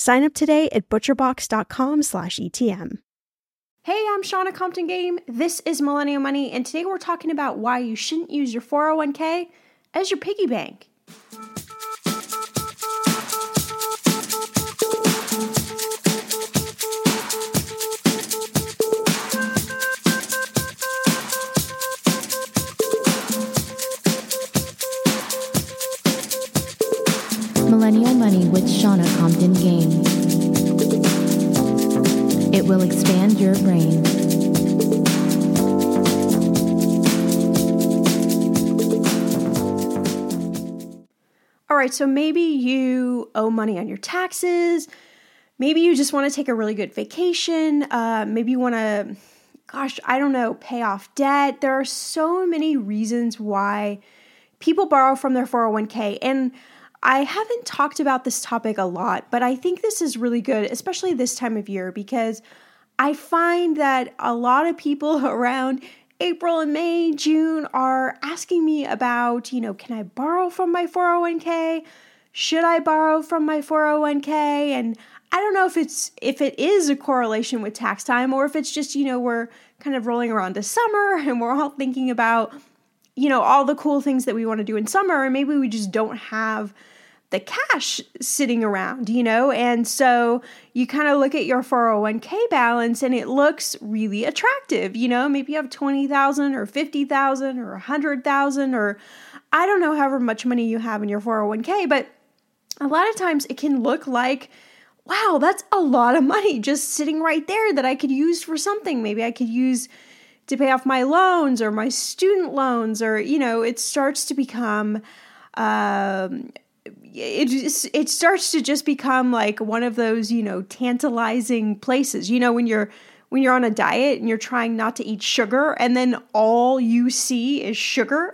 Sign up today at butcherbox.com/etm. Hey, I'm Shannah Compton Game. This is Millennial Money, and today we're talking about why you shouldn't use your 401k as your piggy bank. Millennial Money with Shannah Compton Game. It will expand your brain. All right, so maybe you owe money on your taxes. Maybe you just want to take a really good vacation. Uh, maybe you want to, gosh, I don't know, pay off debt. There are so many reasons why people borrow from their 401k. And I haven't talked about this topic a lot, but I think this is really good, especially this time of year, because I find that a lot of people around April and May, June are asking me about, you know, can I borrow from my 401k? Should I borrow from my 401k? And I don't know if it's if it is a correlation with tax time or if it's just, you know, we're kind of rolling around to summer and we're all thinking about you know all the cool things that we want to do in summer and maybe we just don't have the cash sitting around, you know? And so you kind of look at your 401k balance and it looks really attractive, you know? Maybe you have 20,000 or 50,000 or 100,000 or I don't know however much money you have in your 401k, but a lot of times it can look like wow, that's a lot of money just sitting right there that I could use for something. Maybe I could use to pay off my loans or my student loans or you know, it starts to become um, it it starts to just become like one of those you know tantalizing places you know when you're when you're on a diet and you're trying not to eat sugar and then all you see is sugar.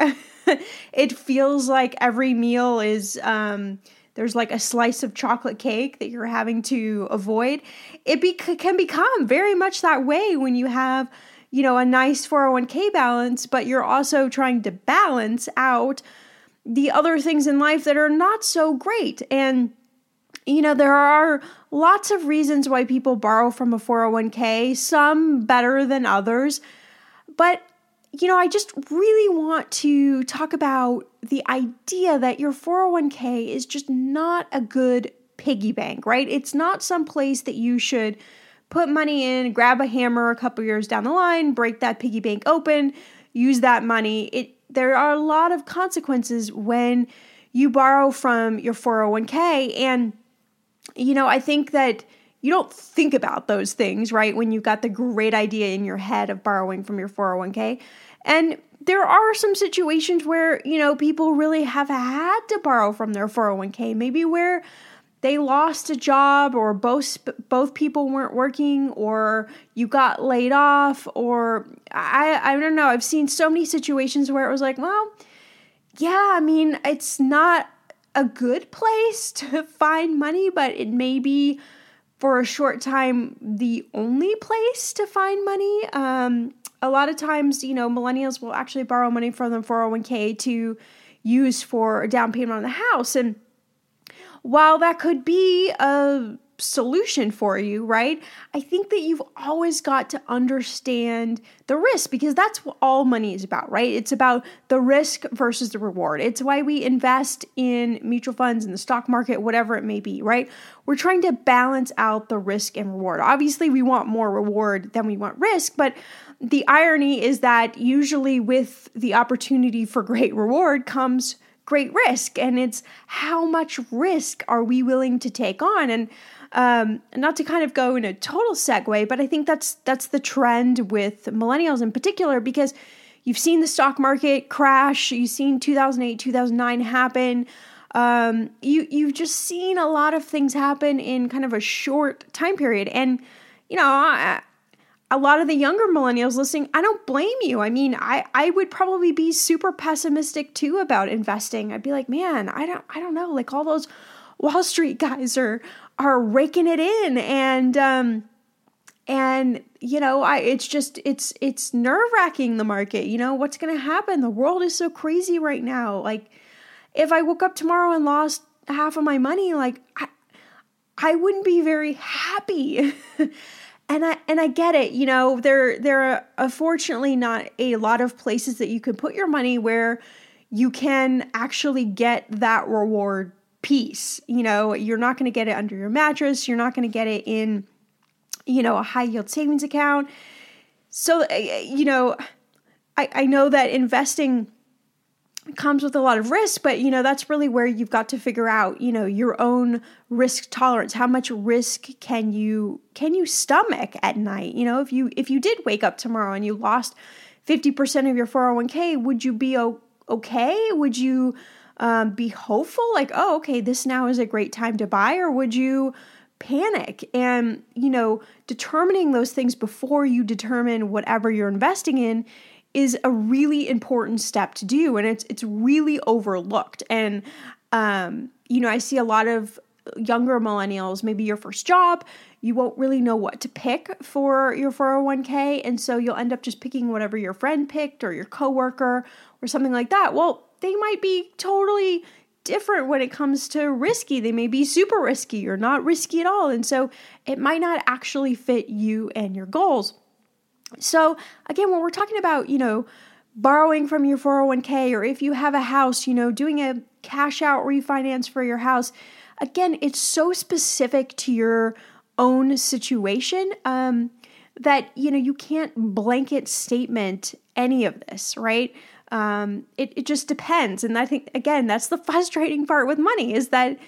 it feels like every meal is um, there's like a slice of chocolate cake that you're having to avoid. It be- can become very much that way when you have, you know, a nice 401k balance, but you're also trying to balance out the other things in life that are not so great. And you know, there are lots of reasons why people borrow from a 401k, some better than others. But you know, I just really want to talk about the idea that your 401k is just not a good piggy bank, right? It's not some place that you should put money in, grab a hammer a couple years down the line, break that piggy bank open, use that money. It there are a lot of consequences when you borrow from your 401k and you know, I think that you don't think about those things, right? When you've got the great idea in your head of borrowing from your 401k. And there are some situations where, you know, people really have had to borrow from their 401k, maybe where they lost a job or both both people weren't working or you got laid off or I I don't know. I've seen so many situations where it was like, well, yeah, I mean, it's not a good place to find money, but it may be for a short time the only place to find money. Um, a lot of times, you know, millennials will actually borrow money from their 401k to use for a down payment on the house. And while that could be a solution for you, right? I think that you've always got to understand the risk because that's what all money is about, right? It's about the risk versus the reward. It's why we invest in mutual funds in the stock market, whatever it may be, right? We're trying to balance out the risk and reward. Obviously, we want more reward than we want risk, but the irony is that usually with the opportunity for great reward comes great risk and it's how much risk are we willing to take on and um, not to kind of go in a total segue, but I think that's that's the trend with millennials in particular because you've seen the stock market crash, you've seen 2008, 2009 happen. Um, you you've just seen a lot of things happen in kind of a short time period, and you know. I, a lot of the younger millennials listening, I don't blame you. I mean, I, I would probably be super pessimistic too about investing. I'd be like, man, I don't I don't know, like all those Wall Street guys are are raking it in. And um and you know i it's just it's it's nerve-wracking the market. You know what's going to happen? The world is so crazy right now. Like if i woke up tomorrow and lost half of my money like i i wouldn't be very happy and i and i get it you know there there are unfortunately not a lot of places that you can put your money where you can actually get that reward piece. You know, you're not going to get it under your mattress, you're not going to get it in, you know, a high yield savings account. So, eh, eh, you know, I, I know that investing comes with a lot of risk, but you know, that's really where you've got to figure out, you know, your own risk tolerance. How much risk can you can you stomach at night? You know, if you if you did wake up tomorrow and you lost 50% of your 401k, would you be okay? Would you um, be hopeful, like, oh, okay, this now is a great time to buy, or would you panic? And, you know, determining those things before you determine whatever you're investing in is a really important step to do. And it's, it's really overlooked. And, um, you know, I see a lot of younger millennials, maybe your first job, you won't really know what to pick for your 401k. And so you'll end up just picking whatever your friend picked or your coworker or something like that. Well, they might be totally different when it comes to risky. They may be super risky or not risky at all. And so it might not actually fit you and your goals. So, again, when we're talking about, you know, borrowing from your 401k or if you have a house, you know, doing a cash out refinance for your house, again, it's so specific to your own situation um, that, you know, you can't blanket statement any of this, right? um, it, it just depends. And I think, again, that's the frustrating part with money is that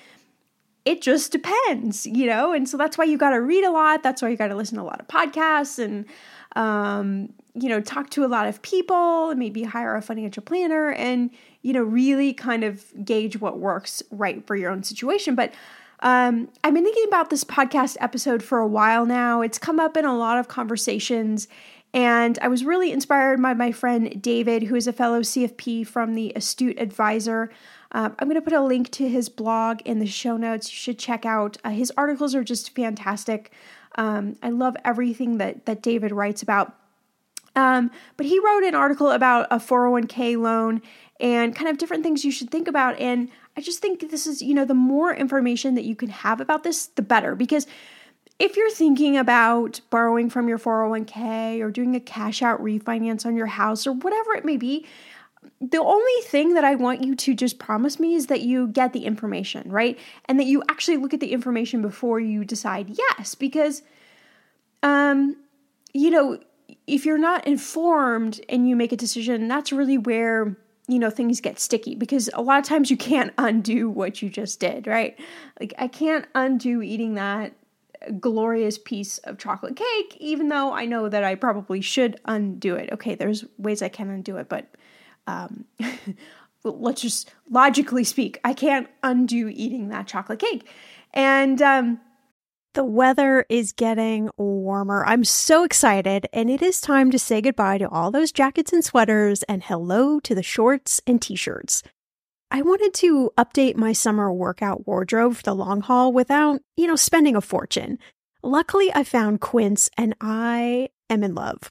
it just depends, you know? And so that's why you got to read a lot. That's why you got to listen to a lot of podcasts and, um, you know, talk to a lot of people, maybe hire a financial planner and, you know, really kind of gauge what works right for your own situation. But Um, I've been thinking about this podcast episode for a while now. It's come up in a lot of conversations, and I was really inspired by my friend David, who is a fellow CFP from the Astute Advisor. Uh, I'm going to put a link to his blog in the show notes. You should check out. Uh, his articles are just fantastic. Um, I love everything that that David writes about. Um, but he wrote an article about a 401k loan and kind of different things you should think about. And I just think this is, you know, the more information that you can have about this, the better. Because if you're thinking about borrowing from your 401k or doing a cash out refinance on your house or whatever it may be, the only thing that I want you to just promise me is that you get the information, right? And that you actually look at the information before you decide yes, because, um, you know, if you're not informed and you make a decision, that's really where you know things get sticky because a lot of times you can't undo what you just did, right? Like I can't undo eating that glorious piece of chocolate cake, even though I know that I probably should undo it. Okay, there's ways I can undo it, but um, let's just logically speak, I can't undo eating that chocolate cake. And um, the weather is getting warmer. I'm so excited, and it is time to say goodbye to all those jackets and sweaters and hello to the shorts and t shirts. I wanted to update my summer workout wardrobe for the long haul without, you know, spending a fortune. Luckily, I found Quince and I am in love.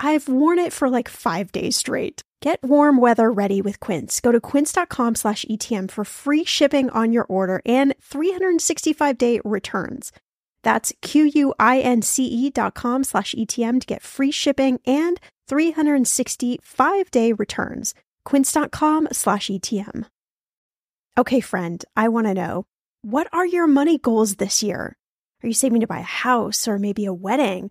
I've worn it for like five days straight. Get warm weather ready with Quince. Go to quince.com slash ETM for free shipping on your order and 365 day returns. That's Q-U-I-N-C-E dot com slash ETM to get free shipping and 365 day returns. Quince.com slash ETM. Okay, friend, I want to know what are your money goals this year? Are you saving to buy a house or maybe a wedding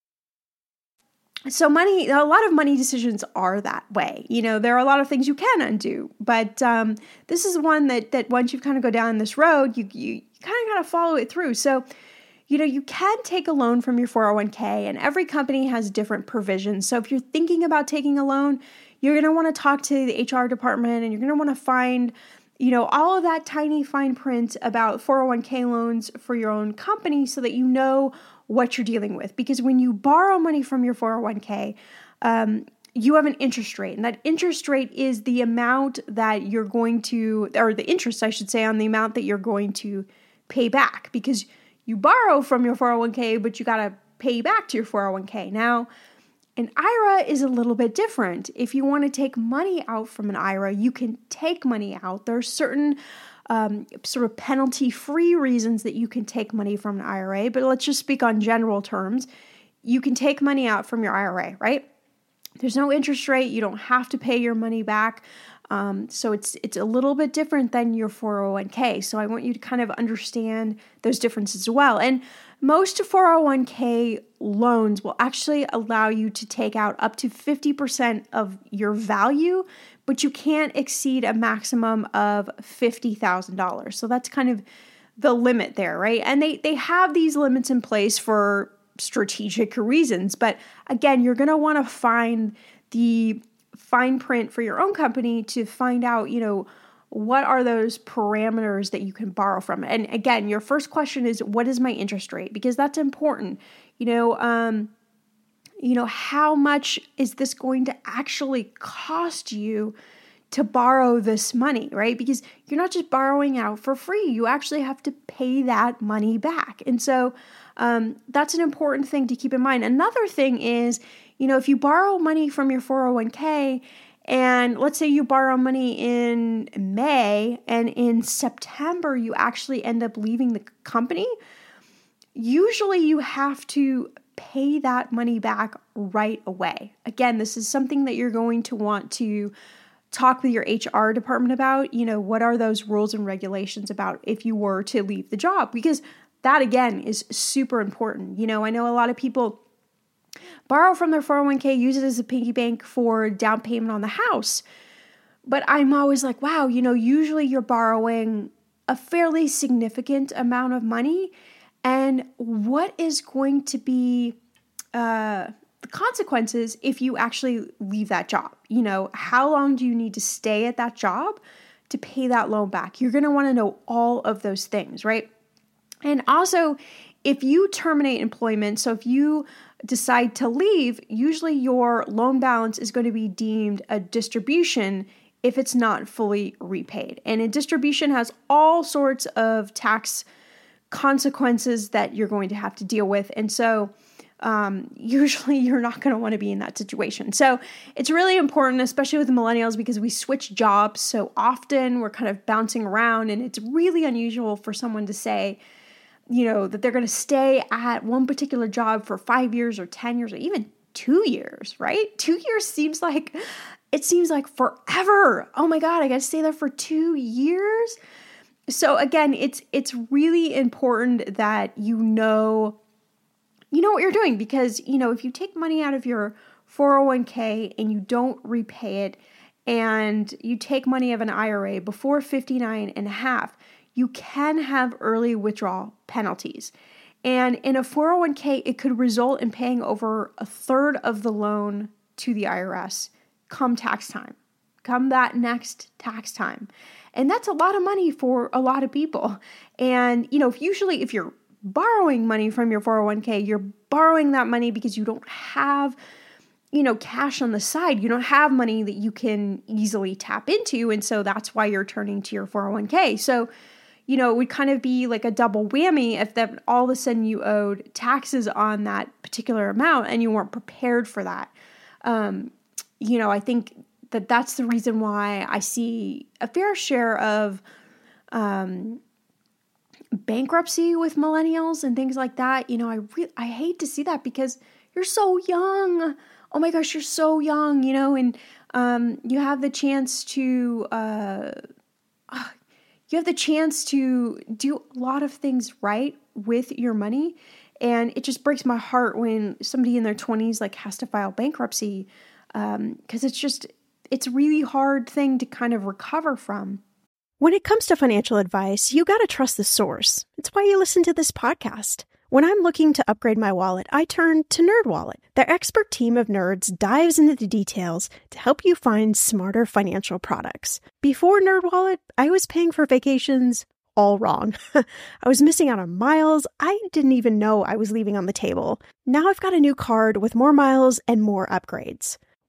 So money, a lot of money decisions are that way. You know, there are a lot of things you can undo, but um, this is one that that once you've kind of go down this road, you you kind of got to follow it through. So you know, you can take a loan from your 401k, and every company has different provisions. So if you're thinking about taking a loan, you're going to want to talk to the HR department and you're going to want to find you know, all of that tiny fine print about 401k loans for your own company so that you know what you're dealing with. Because when you borrow money from your 401k, um, you have an interest rate, and that interest rate is the amount that you're going to, or the interest, I should say, on the amount that you're going to pay back because you borrow from your 401k, but you got to pay back to your 401k. Now, an IRA is a little bit different. If you want to take money out from an IRA, you can take money out. There are certain um, sort of penalty free reasons that you can take money from an IRA, but let's just speak on general terms. You can take money out from your IRA, right? There's no interest rate. You don't have to pay your money back. Um, so it's it's a little bit different than your 401k. So I want you to kind of understand those differences as well. And most 401k loans will actually allow you to take out up to 50% of your value, but you can't exceed a maximum of $50,000. So that's kind of the limit there, right? And they they have these limits in place for strategic reasons, but again, you're going to want to find the fine print for your own company to find out, you know, what are those parameters that you can borrow from? And again, your first question is what is my interest rate? Because that's important. You know, um, you know, how much is this going to actually cost you to borrow this money, right? Because you're not just borrowing out for free, you actually have to pay that money back. And so um, that's an important thing to keep in mind. Another thing is, you know, if you borrow money from your 401k and let's say you borrow money in May and in September you actually end up leaving the company, usually you have to pay that money back right away. Again, this is something that you're going to want to talk with your HR department about. You know, what are those rules and regulations about if you were to leave the job? Because that again is super important. You know, I know a lot of people borrow from their 401k, use it as a piggy bank for down payment on the house. But I'm always like, wow, you know, usually you're borrowing a fairly significant amount of money. And what is going to be uh, the consequences if you actually leave that job? You know, how long do you need to stay at that job to pay that loan back? You're going to want to know all of those things, right? And also, if you terminate employment, so if you decide to leave, usually your loan balance is going to be deemed a distribution if it's not fully repaid. And a distribution has all sorts of tax consequences that you're going to have to deal with. And so, um, usually you're not going to want to be in that situation. So it's really important, especially with millennials, because we switch jobs so often. We're kind of bouncing around, and it's really unusual for someone to say, you know, that they're going to stay at one particular job for five years or 10 years or even two years, right? Two years seems like, it seems like forever. Oh my God, I got to stay there for two years. So again, it's it's really important that you know you know what you're doing because you know if you take money out of your 401k and you don't repay it and you take money of an IRA before 59 and a half, you can have early withdrawal penalties. And in a 401k, it could result in paying over a third of the loan to the IRS come tax time, come that next tax time. And that's a lot of money for a lot of people. And, you know, if usually if you're borrowing money from your 401k, you're borrowing that money because you don't have you know cash on the side you don't have money that you can easily tap into and so that's why you're turning to your 401k so you know, it would kind of be like a double whammy if then all of a sudden you owed taxes on that particular amount and you weren't prepared for that. Um, you know, I think that that's the reason why I see a fair share of um, bankruptcy with millennials and things like that. You know, I re- I hate to see that because you're so young. Oh my gosh, you're so young. You know, and um, you have the chance to. Uh, you have the chance to do a lot of things right with your money. And it just breaks my heart when somebody in their 20s like has to file bankruptcy because um, it's just, it's a really hard thing to kind of recover from. When it comes to financial advice, you got to trust the source. It's why you listen to this podcast. When I'm looking to upgrade my wallet, I turn to NerdWallet. Their expert team of nerds dives into the details to help you find smarter financial products. Before NerdWallet, I was paying for vacations all wrong. I was missing out on miles I didn't even know I was leaving on the table. Now I've got a new card with more miles and more upgrades.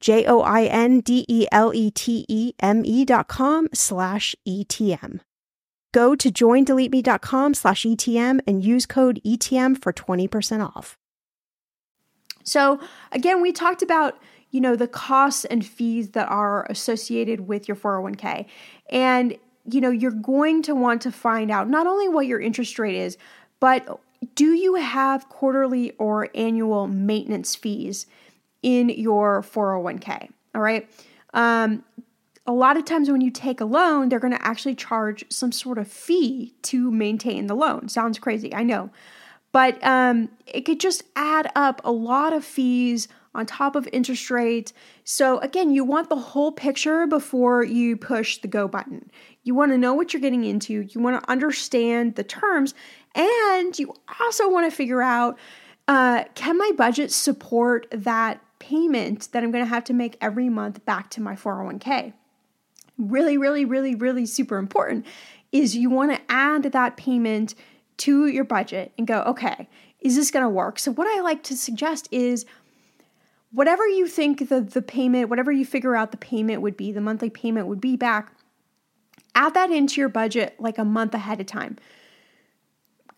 J O I N D E L E T E M E dot com slash ETM. Go to joindeleteme.com slash ETM and use code ETM for 20% off. So, again, we talked about you know the costs and fees that are associated with your 401k and you know you're going to want to find out not only what your interest rate is but do you have quarterly or annual maintenance fees in your 401k. All right. Um, a lot of times when you take a loan, they're going to actually charge some sort of fee to maintain the loan. Sounds crazy, I know. But um, it could just add up a lot of fees on top of interest rates. So, again, you want the whole picture before you push the go button. You want to know what you're getting into, you want to understand the terms, and you also want to figure out uh, can my budget support that payment that I'm going to have to make every month back to my 401k. Really, really, really, really super important is you want to add that payment to your budget and go, okay, is this going to work? So, what I like to suggest is whatever you think the, the payment, whatever you figure out the payment would be, the monthly payment would be back, add that into your budget like a month ahead of time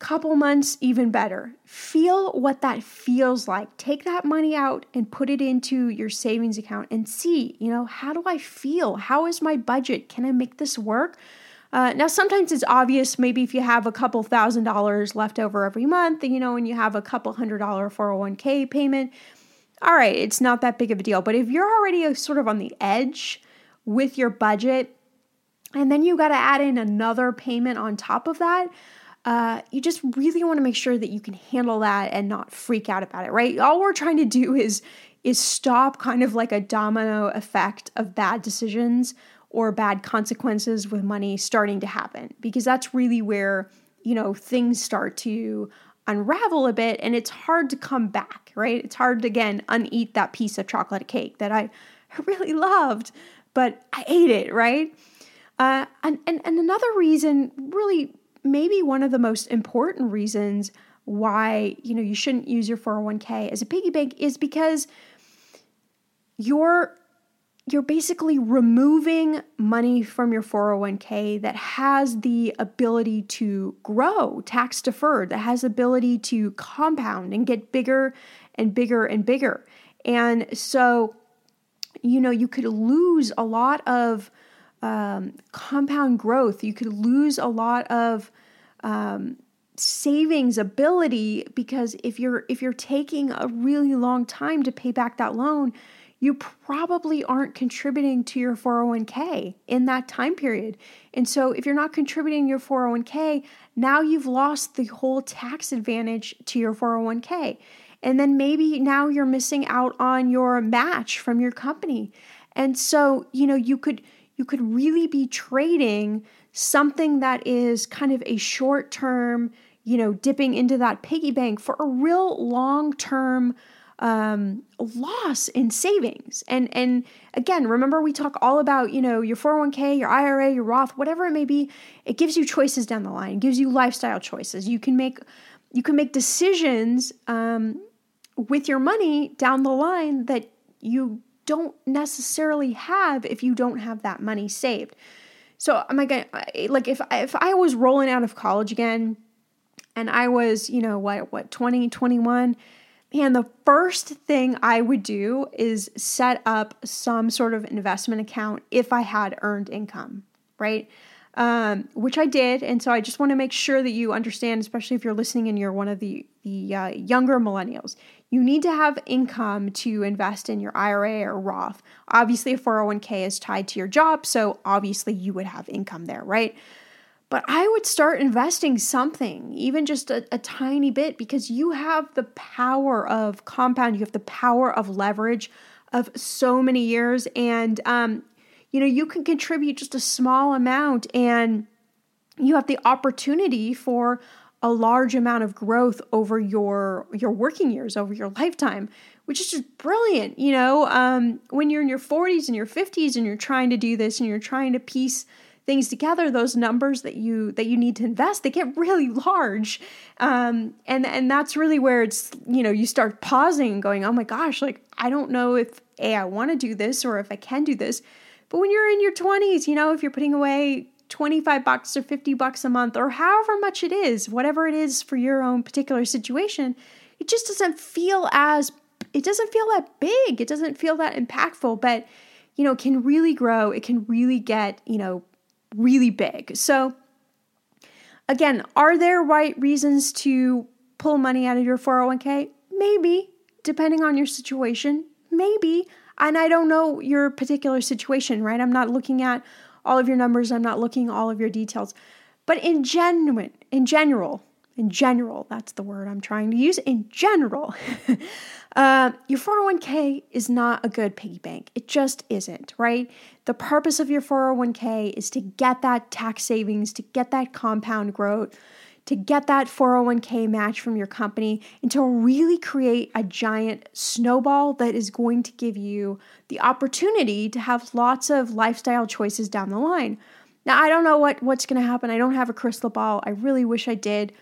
couple months, even better. Feel what that feels like. Take that money out and put it into your savings account and see, you know, how do I feel? How is my budget? Can I make this work? Uh, now, sometimes it's obvious, maybe if you have a couple thousand dollars left over every month, you know, and you have a couple hundred dollar 401k payment, all right, it's not that big of a deal. But if you're already sort of on the edge with your budget, and then you got to add in another payment on top of that, uh, you just really want to make sure that you can handle that and not freak out about it, right? All we're trying to do is is stop kind of like a domino effect of bad decisions or bad consequences with money starting to happen because that's really where you know things start to unravel a bit and it's hard to come back right it's hard to again uneat that piece of chocolate cake that i really loved but i ate it right uh, and, and, and another reason really maybe one of the most important reasons why, you know, you shouldn't use your 401k as a piggy bank is because you're you're basically removing money from your 401k that has the ability to grow tax deferred that has the ability to compound and get bigger and bigger and bigger. And so you know you could lose a lot of um, compound growth you could lose a lot of um, savings ability because if you're if you're taking a really long time to pay back that loan you probably aren't contributing to your 401k in that time period. And so, if you're not contributing your 401k, now you've lost the whole tax advantage to your 401k. And then maybe now you're missing out on your match from your company. And so, you know, you could you could really be trading something that is kind of a short-term, you know, dipping into that piggy bank for a real long-term um, loss in savings. And and again, remember we talk all about you know your 401k, your IRA, your Roth, whatever it may be. It gives you choices down the line. It gives you lifestyle choices. You can make you can make decisions um, with your money down the line that you don't necessarily have if you don't have that money saved. So am I going like if if I was rolling out of college again and I was, you know, what what 20, 21, and the first thing I would do is set up some sort of investment account if I had earned income, right? Um, which I did. And so I just want to make sure that you understand, especially if you're listening and you're one of the, the uh, younger millennials, you need to have income to invest in your IRA or Roth. Obviously, a 401k is tied to your job. So obviously, you would have income there, right? But I would start investing something, even just a, a, tiny bit, because you have the power of compound, you have the power of leverage of so many years. And, um, you know, you can contribute just a small amount and you have the opportunity for a large amount of growth over your your working years over your lifetime which is just brilliant you know? Um, when you're in your 40s and your 50s and you're trying to do this and you're trying to piece things together those numbers that you that you need to invest they get really large. Um, and and that's really where it's you know you start pausing and going oh my gosh like i don't know if a i want to do this or if i can do this. But when you're in your 20s you know if you're putting away 25 bucks or 50 bucks a month or however much it is whatever it is for your own particular situation it just doesn't feel as it doesn't feel that big it doesn't feel that impactful but you know, can really grow. It can really get, you know, really big. So, again, are there right reasons to pull money out of your 401k? Maybe, depending on your situation. Maybe. And I don't know your particular situation, right? I'm not looking at all of your numbers, I'm not looking all of your details. But in genuine, in general, in general, that's the word I'm trying to use, in general, uh, your 401k is not a good piggy bank. It just isn't, right? The purpose of your 401k is to get that tax savings, to get that compound growth, to get that 401k match from your company, and to really create a giant snowball that is going to give you the opportunity to have lots of lifestyle choices down the line. Now, I don't know what, what's going to happen. I don't have a crystal ball. I really wish I did.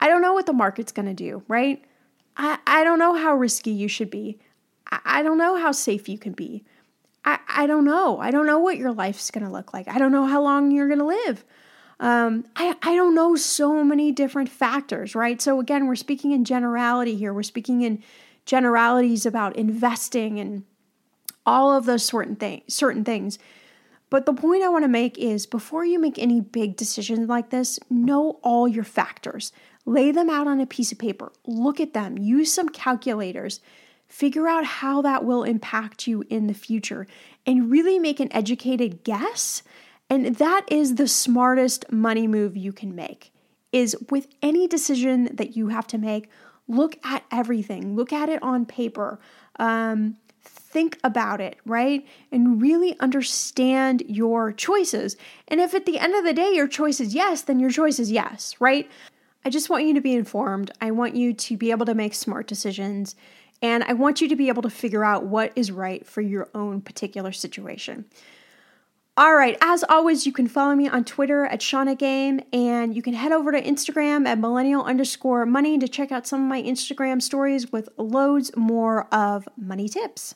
I don't know what the market's going to do, right? I, I don't know how risky you should be. I, I don't know how safe you can be. I, I don't know. I don't know what your life's going to look like. I don't know how long you're going to live. Um, I, I don't know so many different factors, right? So, again, we're speaking in generality here. We're speaking in generalities about investing and all of those certain, thing, certain things. But the point I want to make is before you make any big decisions like this, know all your factors. Lay them out on a piece of paper, look at them, use some calculators, figure out how that will impact you in the future, and really make an educated guess. And that is the smartest money move you can make. Is with any decision that you have to make, look at everything, look at it on paper. Um, think about it, right? And really understand your choices. And if at the end of the day your choice is yes, then your choice is yes, right? I just want you to be informed. I want you to be able to make smart decisions. And I want you to be able to figure out what is right for your own particular situation. All right, as always, you can follow me on Twitter at Shannah Game, and you can head over to Instagram at millennial underscore money to check out some of my Instagram stories with loads more of money tips.